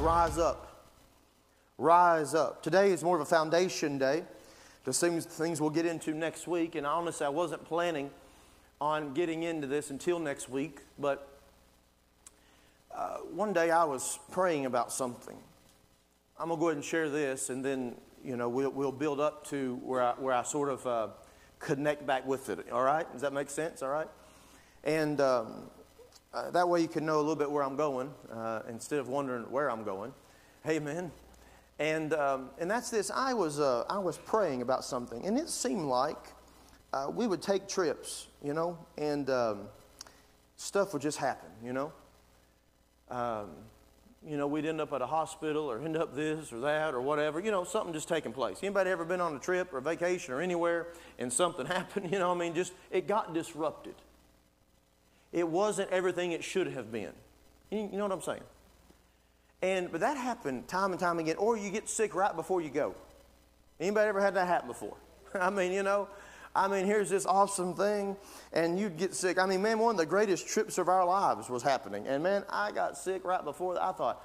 Rise Up. Rise Up. Today is more of a foundation day. There's things, things we'll get into next week, and honestly, I wasn't planning on getting into this until next week, but uh, one day I was praying about something. I'm going to go ahead and share this, and then, you know, we'll, we'll build up to where I, where I sort of uh, connect back with it. All right? Does that make sense? All right? And um, uh, that way you can know a little bit where I'm going uh, instead of wondering where I'm going. Amen. And, um, and that's this. I was, uh, I was praying about something, and it seemed like uh, we would take trips, you know, and um, stuff would just happen, you know. Um, you know, we'd end up at a hospital or end up this or that or whatever, you know, something just taking place. Anybody ever been on a trip or vacation or anywhere and something happened, you know, I mean, just it got disrupted. It wasn't everything it should have been. You know what I'm saying? And but that happened time and time again. Or you get sick right before you go. Anybody ever had that happen before? I mean, you know, I mean, here's this awesome thing, and you'd get sick. I mean, man, one of the greatest trips of our lives was happening. And man, I got sick right before. I thought,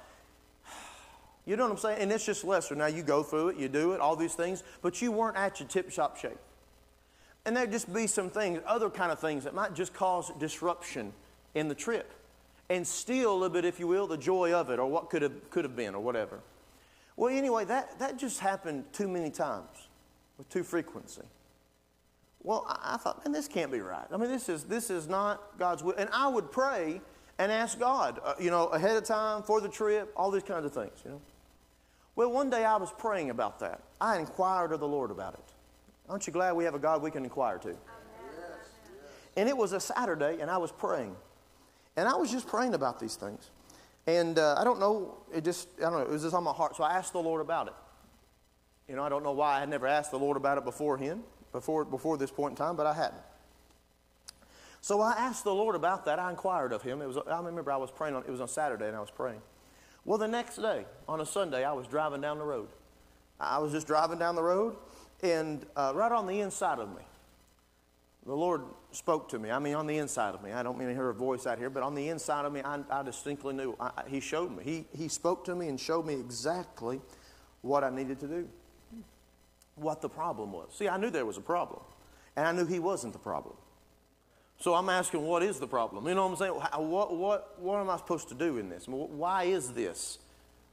you know what I'm saying? And it's just lesser. Now you go through it, you do it, all these things, but you weren't at your tip top shape. And there'd just be some things, other kind of things that might just cause disruption in the trip and steal a little bit, if you will, the joy of it or what could have, could have been or whatever. Well, anyway, that, that just happened too many times with too frequency. Well, I, I thought, man, this can't be right. I mean, this is, this is not God's will. And I would pray and ask God, uh, you know, ahead of time for the trip, all these kinds of things, you know. Well, one day I was praying about that. I inquired of the Lord about it. Aren't you glad we have a God we can inquire to? And it was a Saturday, and I was praying. And I was just praying about these things. And uh, I don't know, it just, I don't know, it was just on my heart. So I asked the Lord about it. You know, I don't know why I had never asked the Lord about it beforehand, before, before this point in time, but I hadn't. So I asked the Lord about that. I inquired of Him. It was, I remember I was praying on, it was on Saturday, and I was praying. Well, the next day, on a Sunday, I was driving down the road. I was just driving down the road, and uh, right on the inside of me, the Lord spoke to me. I mean, on the inside of me. I don't mean to hear a voice out here, but on the inside of me, I, I distinctly knew. I, he showed me. He, he spoke to me and showed me exactly what I needed to do, what the problem was. See, I knew there was a problem, and I knew He wasn't the problem. So I'm asking, what is the problem? You know what I'm saying? What, what, what am I supposed to do in this? Why is this?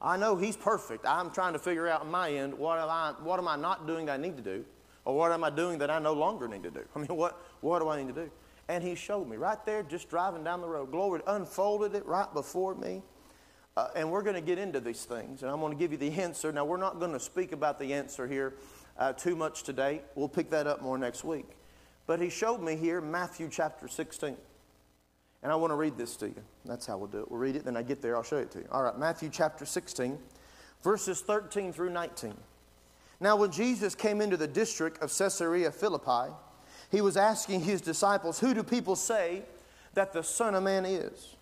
I know He's perfect. I'm trying to figure out on my end what am I, what am I not doing that I need to do? Or what am I doing that I no longer need to do? I mean, what, what do I need to do? And He showed me right there, just driving down the road. Glory unfolded it right before me. Uh, and we're going to get into these things. And I'm going to give you the answer. Now, we're not going to speak about the answer here uh, too much today. We'll pick that up more next week. But He showed me here Matthew chapter 16. And I want to read this to you. That's how we'll do it. We'll read it, then I get there, I'll show it to you. All right, Matthew chapter 16, verses 13 through 19. Now, when Jesus came into the district of Caesarea Philippi, he was asking his disciples, Who do people say that the Son of Man is?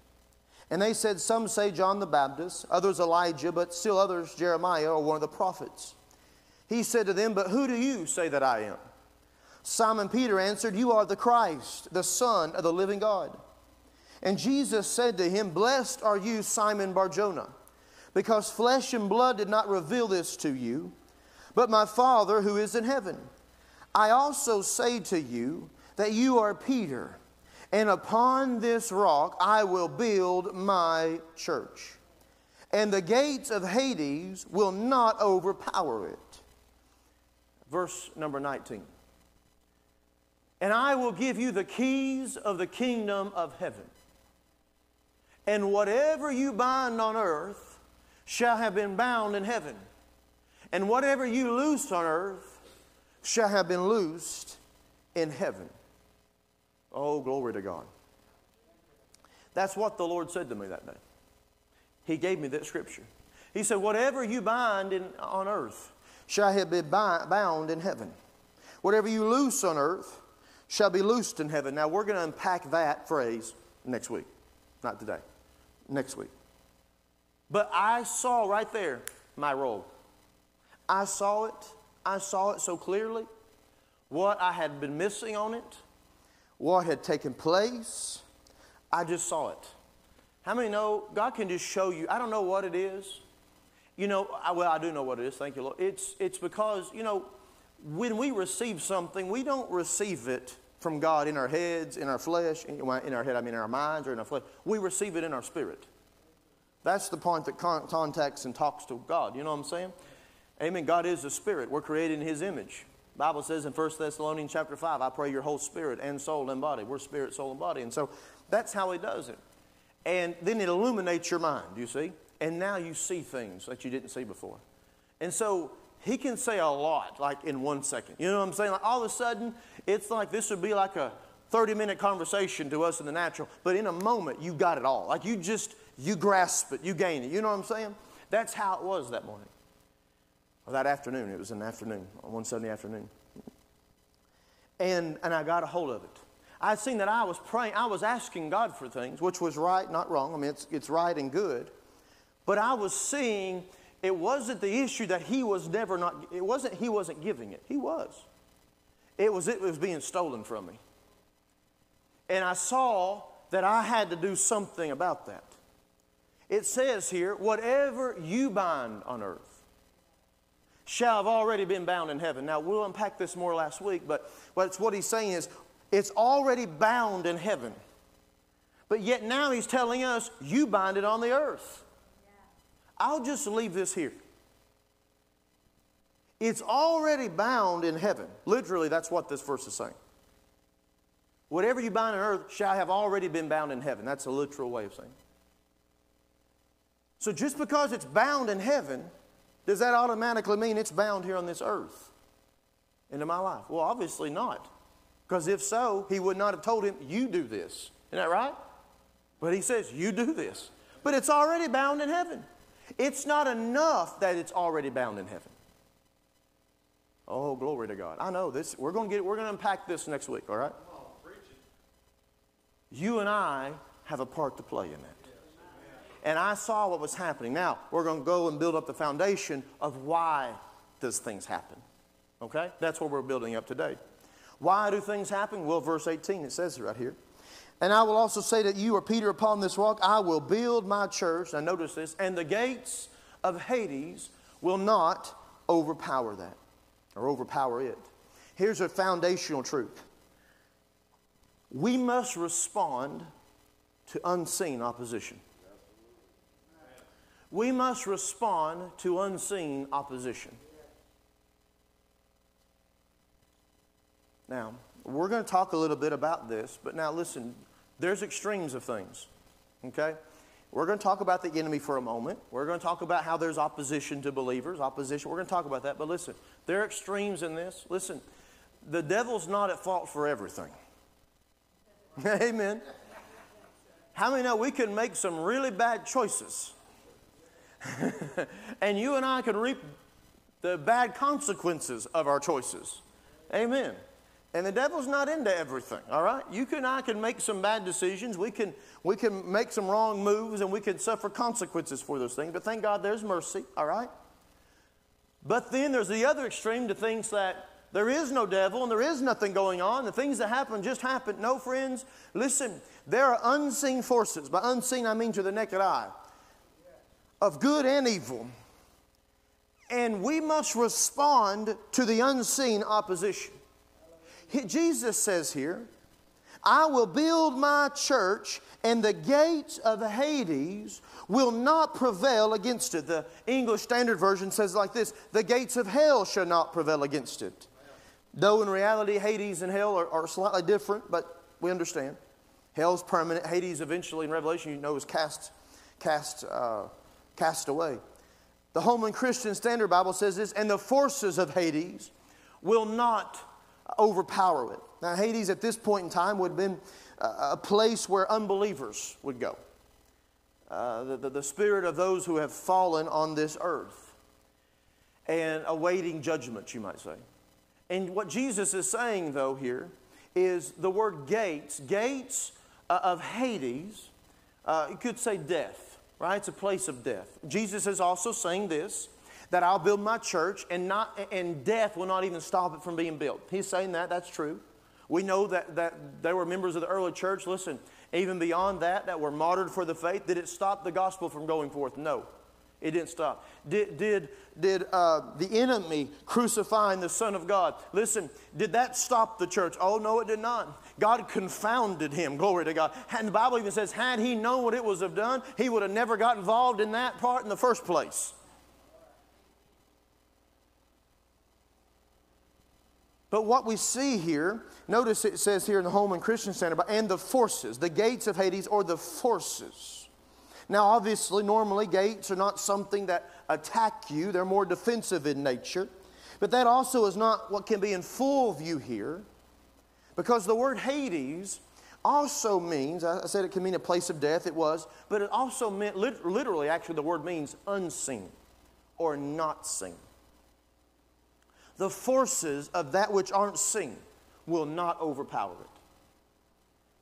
And they said, Some say John the Baptist, others Elijah, but still others Jeremiah or one of the prophets. He said to them, But who do you say that I am? Simon Peter answered, You are the Christ, the Son of the living God. And Jesus said to him, Blessed are you, Simon Barjona, because flesh and blood did not reveal this to you, but my Father who is in heaven. I also say to you that you are Peter, and upon this rock I will build my church, and the gates of Hades will not overpower it. Verse number 19. And I will give you the keys of the kingdom of heaven. And whatever you bind on earth shall have been bound in heaven. And whatever you loose on earth shall have been loosed in heaven. Oh, glory to God. That's what the Lord said to me that day. He gave me that scripture. He said, Whatever you bind in, on earth shall have been bound in heaven. Whatever you loose on earth shall be loosed in heaven. Now, we're going to unpack that phrase next week, not today next week. But I saw right there my role. I saw it. I saw it so clearly. What I had been missing on it, what had taken place. I just saw it. How many know God can just show you? I don't know what it is. You know, I, well, I do know what it is. Thank you, Lord. It's, it's because, you know, when we receive something, we don't receive it from God in our heads, in our flesh. In, our head, I mean in our minds or in our flesh. We receive it in our spirit. That's the point that con- contacts and talks to God. You know what I'm saying? Amen. God is a spirit. We're created in His image. Bible says in 1 Thessalonians chapter 5, I pray your whole spirit and soul and body. We're spirit, soul, and body. And so that's how He does it. And then it illuminates your mind, you see? And now you see things that you didn't see before. And so he can say a lot, like in one second. You know what I'm saying? Like all of a sudden, it's like this would be like a 30 minute conversation to us in the natural, but in a moment, you got it all. Like you just, you grasp it, you gain it. You know what I'm saying? That's how it was that morning. Or that afternoon. It was an afternoon, on one Sunday afternoon. And, and I got a hold of it. I had seen that I was praying, I was asking God for things, which was right, not wrong. I mean, it's, it's right and good. But I was seeing it wasn't the issue that he was never not, it wasn't he wasn't giving it. He was. It was it was being stolen from me. And I saw that I had to do something about that. It says here, whatever you bind on earth shall have already been bound in heaven. Now, we'll unpack this more last week, but what's what he's saying is it's already bound in heaven. But yet now he's telling us, you bind it on the earth. I'll just leave this here. It's already bound in heaven. Literally, that's what this verse is saying. Whatever you bind on earth shall have already been bound in heaven. That's a literal way of saying. So just because it's bound in heaven, does that automatically mean it's bound here on this earth into my life? Well, obviously not. Because if so, he would not have told him, You do this. Isn't that right? But he says, You do this. But it's already bound in heaven. It's not enough that it's already bound in heaven. Oh, glory to God. I know this. We're going to get we're going to unpack this next week, all right? You and I have a part to play in that. And I saw what was happening. Now, we're going to go and build up the foundation of why does things happen. Okay? That's what we're building up today. Why do things happen? Well, verse 18, it says right here. And I will also say that you are Peter upon this rock, I will build my church. Now, notice this, and the gates of Hades will not overpower that or overpower it. Here's a foundational truth we must respond to unseen opposition. We must respond to unseen opposition. Now, we're going to talk a little bit about this, but now listen, there's extremes of things. Okay? We're going to talk about the enemy for a moment. We're going to talk about how there's opposition to believers, opposition. We're going to talk about that. But listen, there are extremes in this. Listen, the devil's not at fault for everything. Amen. How many know we can make some really bad choices? and you and I can reap the bad consequences of our choices. Amen. And the devil's not into everything, all right? You and I can make some bad decisions. We can, we can make some wrong moves and we can suffer consequences for those things. But thank God there's mercy, all right? But then there's the other extreme to things that there is no devil and there is nothing going on. The things that happen just happen. No, friends, listen, there are unseen forces. By unseen, I mean to the naked eye, of good and evil. And we must respond to the unseen opposition. Jesus says here, I will build my church, and the gates of Hades will not prevail against it. The English Standard Version says like this The gates of hell shall not prevail against it. Though in reality, Hades and hell are, are slightly different, but we understand. Hell's permanent. Hades eventually in Revelation, you know, is cast, cast, uh, cast away. The Holman Christian Standard Bible says this, and the forces of Hades will not overpower it. Now, Hades at this point in time would have been a place where unbelievers would go. Uh, the, the, the spirit of those who have fallen on this earth and awaiting judgment, you might say. And what Jesus is saying, though, here is the word gates, gates uh, of Hades, uh, you could say death, right? It's a place of death. Jesus is also saying this that I'll build my church and, not, and death will not even stop it from being built. He's saying that, that's true. We know that, that there were members of the early church, listen, even beyond that, that were martyred for the faith. Did it stop the gospel from going forth? No. It didn't stop. Did, did, did uh, the enemy crucifying the Son of God, listen, did that stop the church? Oh, no, it did not. God confounded him. Glory to God. And the Bible even says, had he known what it was have done, he would have never got involved in that part in the first place. But what we see here, notice it says here in the Holman Christian Center, and the forces, the gates of Hades, or the forces. Now, obviously, normally gates are not something that attack you, they're more defensive in nature. But that also is not what can be in full view here, because the word Hades also means, I said it can mean a place of death, it was, but it also meant, literally, actually, the word means unseen or not seen the forces of that which aren't seen will not overpower it.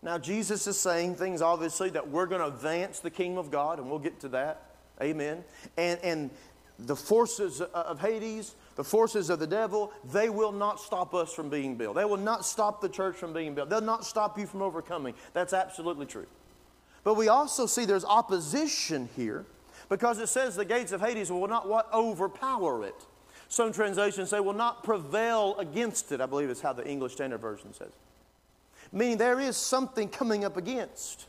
Now, Jesus is saying things obviously that we're going to advance the kingdom of God, and we'll get to that. Amen. And, and the forces of Hades, the forces of the devil, they will not stop us from being built. They will not stop the church from being built. They'll not stop you from overcoming. That's absolutely true. But we also see there's opposition here because it says the gates of Hades will not what overpower it. Some translations say will not prevail against it, I believe is how the English Standard Version says. Meaning there is something coming up against.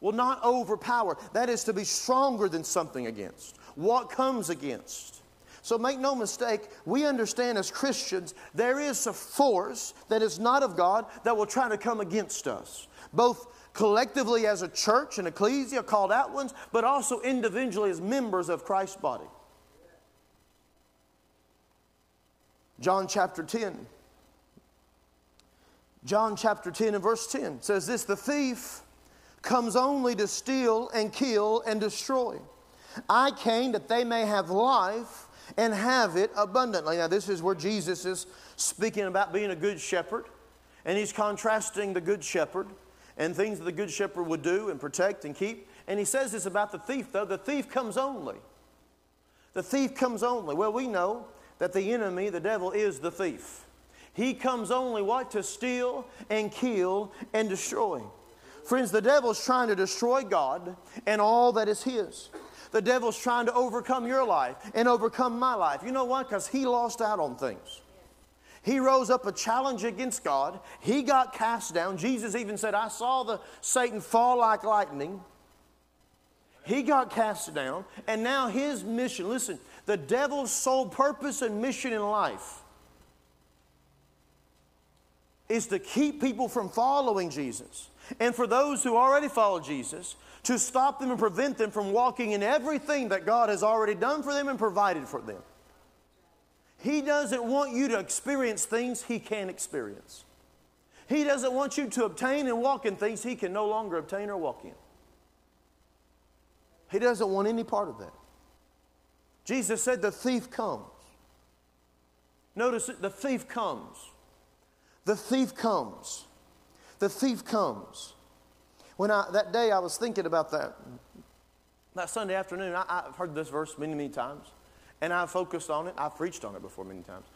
Will not overpower. That is to be stronger than something against. What comes against? So make no mistake, we understand as Christians there is a force that is not of God that will try to come against us. Both collectively as a church and ecclesia called out ones, but also individually as members of Christ's body. John chapter 10. John chapter 10 and verse 10 says this The thief comes only to steal and kill and destroy. I came that they may have life and have it abundantly. Now, this is where Jesus is speaking about being a good shepherd, and he's contrasting the good shepherd and things that the good shepherd would do and protect and keep. And he says this about the thief, though the thief comes only. The thief comes only. Well, we know that the enemy, the devil, is the thief. He comes only what? To steal and kill and destroy. Friends, the devil's trying to destroy God and all that is his. The devil's trying to overcome your life and overcome my life. You know what? Because he lost out on things. He rose up a challenge against God. He got cast down. Jesus even said, I saw the Satan fall like lightning. He got cast down, and now his mission, listen, the devil's sole purpose and mission in life is to keep people from following Jesus. And for those who already follow Jesus, to stop them and prevent them from walking in everything that God has already done for them and provided for them. He doesn't want you to experience things He can't experience. He doesn't want you to obtain and walk in things He can no longer obtain or walk in. He doesn't want any part of that. Jesus said, The thief comes. Notice it, the thief comes. The thief comes. The thief comes. When I, that day I was thinking about that, that Sunday afternoon, I, have heard this verse many, many times, and I've focused on it. I've preached on it before many times.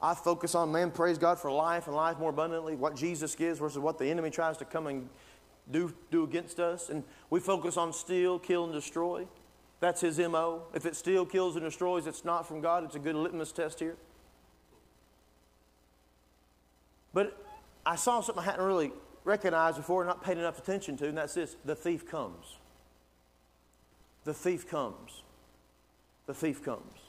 I focus on, man, praise God for life and life more abundantly, what Jesus gives versus what the enemy tries to come and do, do against us. And we focus on steal, kill, and destroy. That's his MO. If it still kills and destroys, it's not from God. It's a good litmus test here. But I saw something I hadn't really recognized before, not paid enough attention to, and that's this the thief comes. The thief comes. The thief comes.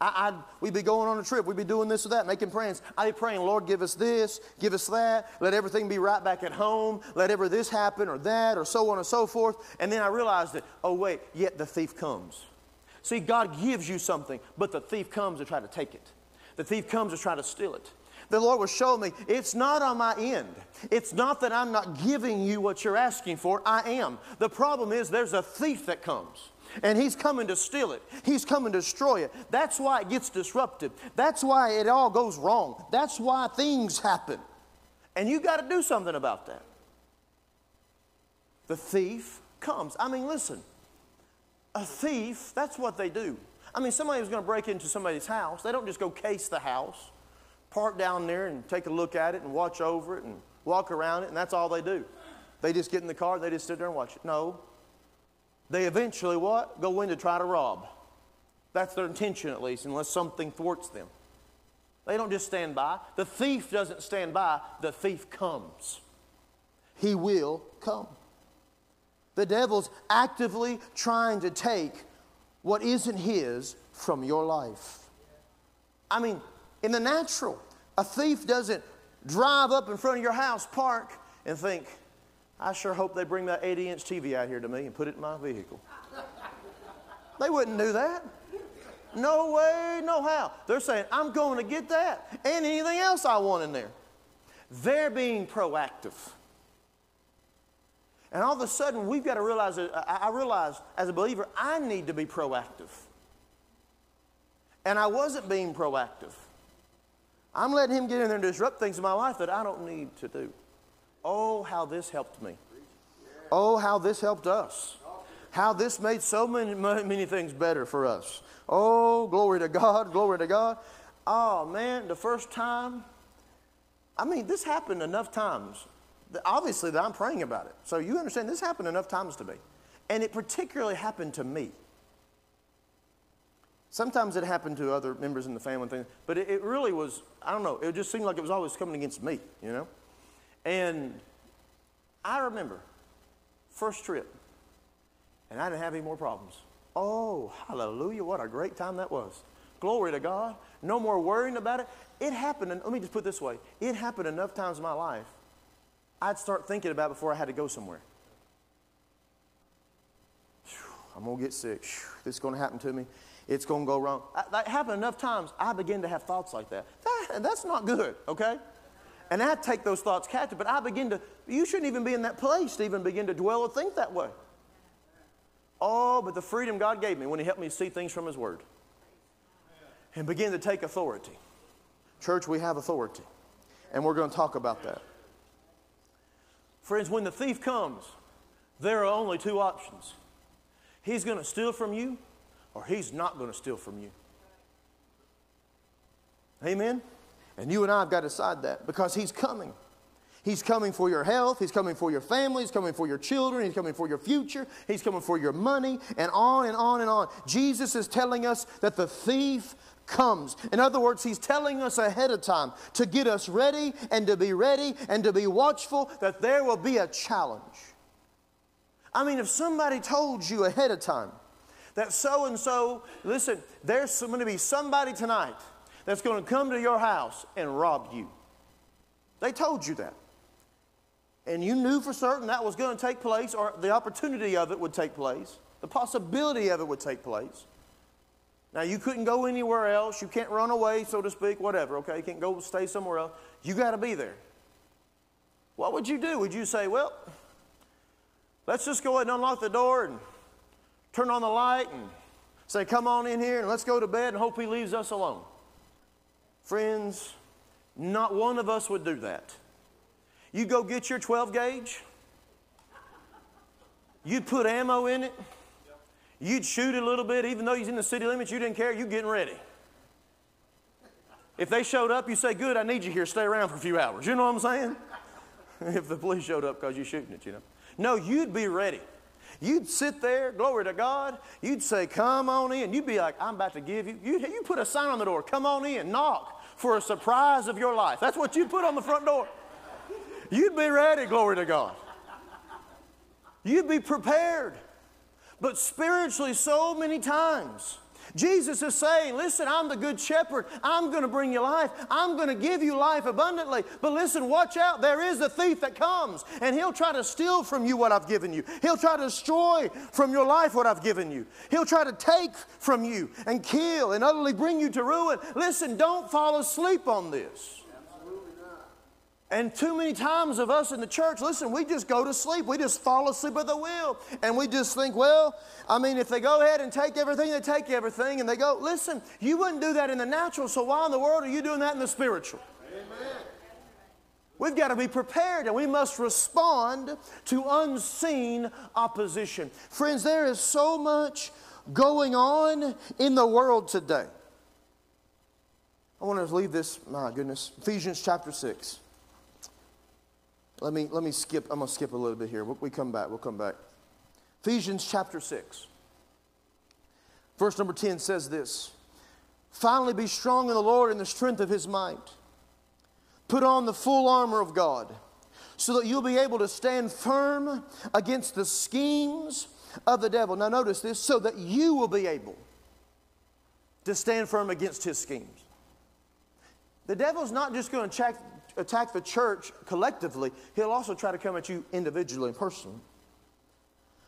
I, would we'd be going on a trip. We'd be doing this or that, making plans. I'd be praying, Lord, give us this, give us that. Let everything be right back at home. Let ever this happen or that or so on and so forth. And then I realized that, oh, wait, yet the thief comes. See, God gives you something, but the thief comes to try to take it. The thief comes to try to steal it. The Lord was showing me it's not on my end. It's not that I'm not giving you what you're asking for. I am. The problem is there's a thief that comes and he's coming to steal it. He's coming to destroy it. That's why it gets disrupted. That's why it all goes wrong. That's why things happen. And you got to do something about that. The thief comes. I mean, listen, a thief, that's what they do. I mean, somebody who's going to break into somebody's house, they don't just go case the house, park down there and take a look at it and watch over it and walk around it, and that's all they do. They just get in the car, they just sit there and watch it. No, they eventually what? Go in to try to rob. That's their intention, at least, unless something thwarts them. They don't just stand by. The thief doesn't stand by, the thief comes. He will come. The devil's actively trying to take what isn't his from your life. I mean, in the natural, a thief doesn't drive up in front of your house, park, and think, I sure hope they bring that 80 inch TV out here to me and put it in my vehicle. they wouldn't do that. No way, no how. They're saying, I'm going to get that and anything else I want in there. They're being proactive. And all of a sudden, we've got to realize, I realize as a believer, I need to be proactive. And I wasn't being proactive. I'm letting him get in there and disrupt things in my life that I don't need to do. Oh, how this helped me. Oh, how this helped us. How this made so many, many things better for us. Oh, glory to God, glory to God. Oh, man, the first time, I mean, this happened enough times. That obviously, that I'm praying about it. So you understand, this happened enough times to me. And it particularly happened to me. Sometimes it happened to other members in the family, things, but it, it really was, I don't know, it just seemed like it was always coming against me, you know? And I remember, first trip, and I didn't have any more problems. Oh, hallelujah, what a great time that was. Glory to God. No more worrying about it. It happened, and let me just put this way it happened enough times in my life, I'd start thinking about it before I had to go somewhere. I'm going to get sick. This is going to happen to me. It's going to go wrong. That happened enough times, I begin to have thoughts like that. that. That's not good, okay? And I take those thoughts captive, but I begin to, you shouldn't even be in that place to even begin to dwell or think that way. Oh, but the freedom God gave me when He helped me see things from His Word and begin to take authority. Church, we have authority, and we're going to talk about that. Friends, when the thief comes, there are only two options. He's going to steal from you, or he's not going to steal from you. Amen? And you and I have got to decide that because he's coming. He's coming for your health. He's coming for your family. He's coming for your children. He's coming for your future. He's coming for your money, and on and on and on. Jesus is telling us that the thief comes. In other words, he's telling us ahead of time to get us ready and to be ready and to be watchful that there will be a challenge. I mean, if somebody told you ahead of time that so and so, listen, there's going to be somebody tonight that's going to come to your house and rob you. They told you that and you knew for certain that was going to take place, or the opportunity of it would take place, the possibility of it would take place. Now, you couldn't go anywhere else. You can't run away, so to speak, whatever, okay? You can't go stay somewhere else. You got to be there. What would you do? Would you say, well, let's just go ahead and unlock the door and turn on the light and say, come on in here and let's go to bed and hope he leaves us alone? Friends, not one of us would do that. You go get your 12 gauge, you'd put ammo in it, you'd shoot it a little bit, even though he's in the city limits, you didn't care, you getting ready. If they showed up, you say, Good, I need you here, stay around for a few hours. You know what I'm saying? if the police showed up because you're shooting it, you know. No, you'd be ready. You'd sit there, glory to God. You'd say, Come on in. You'd be like, I'm about to give you. You, you put a sign on the door, Come on in, knock for a surprise of your life. That's what you put on the front door. You'd be ready, glory to God. You'd be prepared. But spiritually, so many times, Jesus is saying, Listen, I'm the good shepherd. I'm going to bring you life. I'm going to give you life abundantly. But listen, watch out. There is a thief that comes, and he'll try to steal from you what I've given you. He'll try to destroy from your life what I've given you. He'll try to take from you and kill and utterly bring you to ruin. Listen, don't fall asleep on this. And too many times of us in the church, listen, we just go to sleep. We just fall asleep at the wheel. And we just think, well, I mean, if they go ahead and take everything, they take everything. And they go, listen, you wouldn't do that in the natural, so why in the world are you doing that in the spiritual? Amen. We've got to be prepared and we must respond to unseen opposition. Friends, there is so much going on in the world today. I want to leave this, my goodness, Ephesians chapter 6. Let me, let me skip, I'm going to skip a little bit here. We come back, we'll come back. Ephesians chapter 6. Verse number 10 says this Finally, be strong in the Lord and the strength of his might. Put on the full armor of God so that you'll be able to stand firm against the schemes of the devil. Now, notice this so that you will be able to stand firm against his schemes. The devil's not just going to attack, attack the church collectively, he'll also try to come at you individually and personally.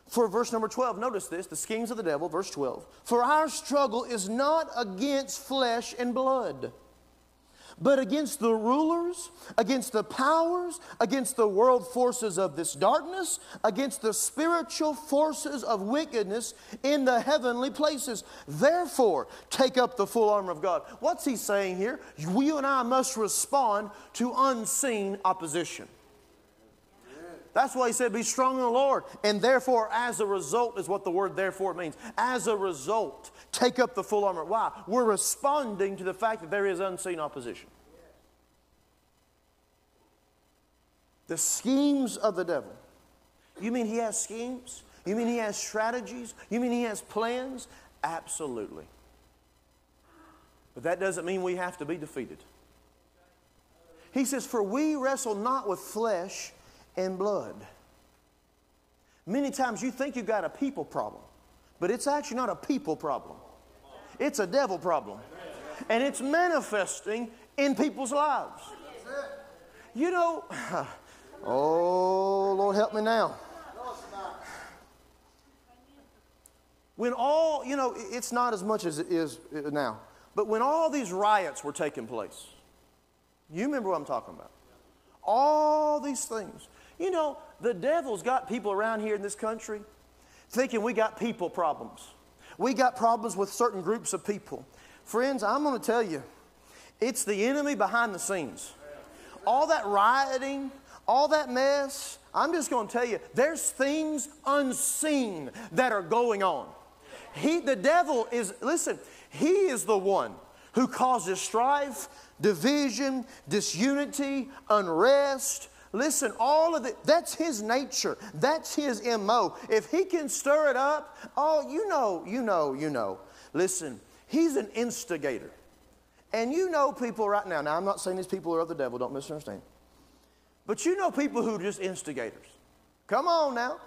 For verse number 12, notice this the schemes of the devil, verse 12. For our struggle is not against flesh and blood but against the rulers, against the powers, against the world forces of this darkness, against the spiritual forces of wickedness in the heavenly places. Therefore, take up the full armor of God. What's he saying here? You and I must respond to unseen opposition. That's why he said, Be strong in the Lord. And therefore, as a result, is what the word therefore means. As a result, take up the full armor. Why? We're responding to the fact that there is unseen opposition. The schemes of the devil. You mean he has schemes? You mean he has strategies? You mean he has plans? Absolutely. But that doesn't mean we have to be defeated. He says, For we wrestle not with flesh and blood. Many times you think you've got a people problem, but it's actually not a people problem, it's a devil problem. And it's manifesting in people's lives. You know, oh, Lord, help me now. When all, you know, it's not as much as it is uh, now, but when all these riots were taking place, you remember what I'm talking about. All these things. You know, the devil's got people around here in this country thinking we got people problems. We got problems with certain groups of people. Friends, I'm going to tell you, it's the enemy behind the scenes. All that rioting, all that mess, I'm just going to tell you, there's things unseen that are going on. He, the devil is, listen, he is the one who causes strife, division, disunity, unrest, Listen, all of it, that's his nature. That's his MO. If he can stir it up, oh, you know, you know, you know. Listen, he's an instigator. And you know people right now, now I'm not saying these people are of the devil, don't misunderstand. But you know people who are just instigators. Come on now.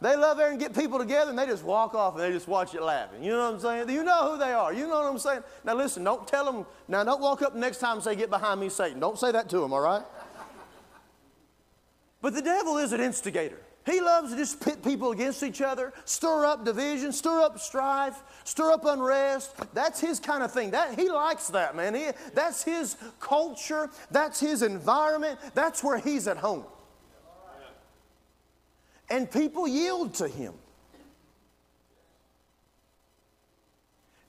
They love there and get people together and they just walk off and they just watch it laughing. You know what I'm saying? You know who they are. You know what I'm saying? Now listen, don't tell them, now don't walk up next time and say, get behind me, Satan. Don't say that to them, all right? But the devil is an instigator. He loves to just pit people against each other, stir up division, stir up strife, stir up unrest. That's his kind of thing. That, he likes that, man. He, that's his culture. That's his environment. That's where he's at home. And people yield to him.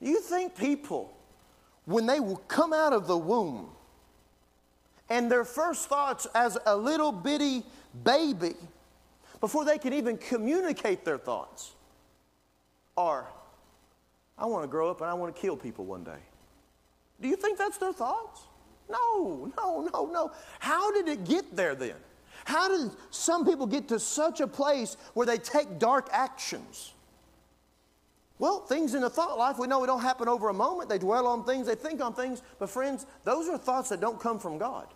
You think people, when they will come out of the womb, and their first thoughts as a little bitty baby, before they can even communicate their thoughts, are, I want to grow up and I want to kill people one day. Do you think that's their thoughts? No, no, no, no. How did it get there then? How did some people get to such a place where they take dark actions? Well, things in the thought life, we know it don't happen over a moment. They dwell on things, they think on things. But, friends, those are thoughts that don't come from God.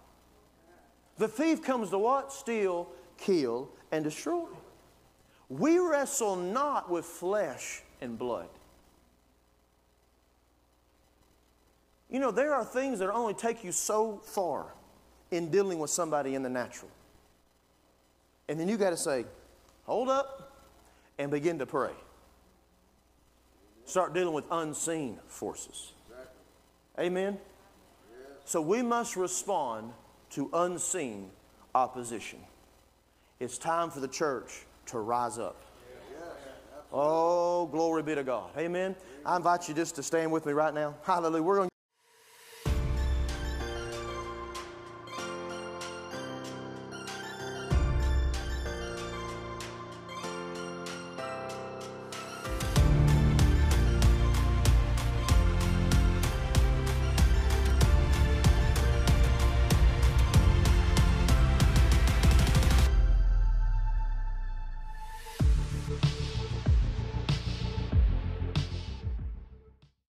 The thief comes to what? Steal, kill, and destroy. We wrestle not with flesh and blood. You know, there are things that only take you so far in dealing with somebody in the natural. And then you got to say, hold up, and begin to pray. Start dealing with unseen forces. Amen? So we must respond to unseen opposition. It's time for the church to rise up. Oh, glory be to God. Amen. I invite you just to stand with me right now. Hallelujah. We're going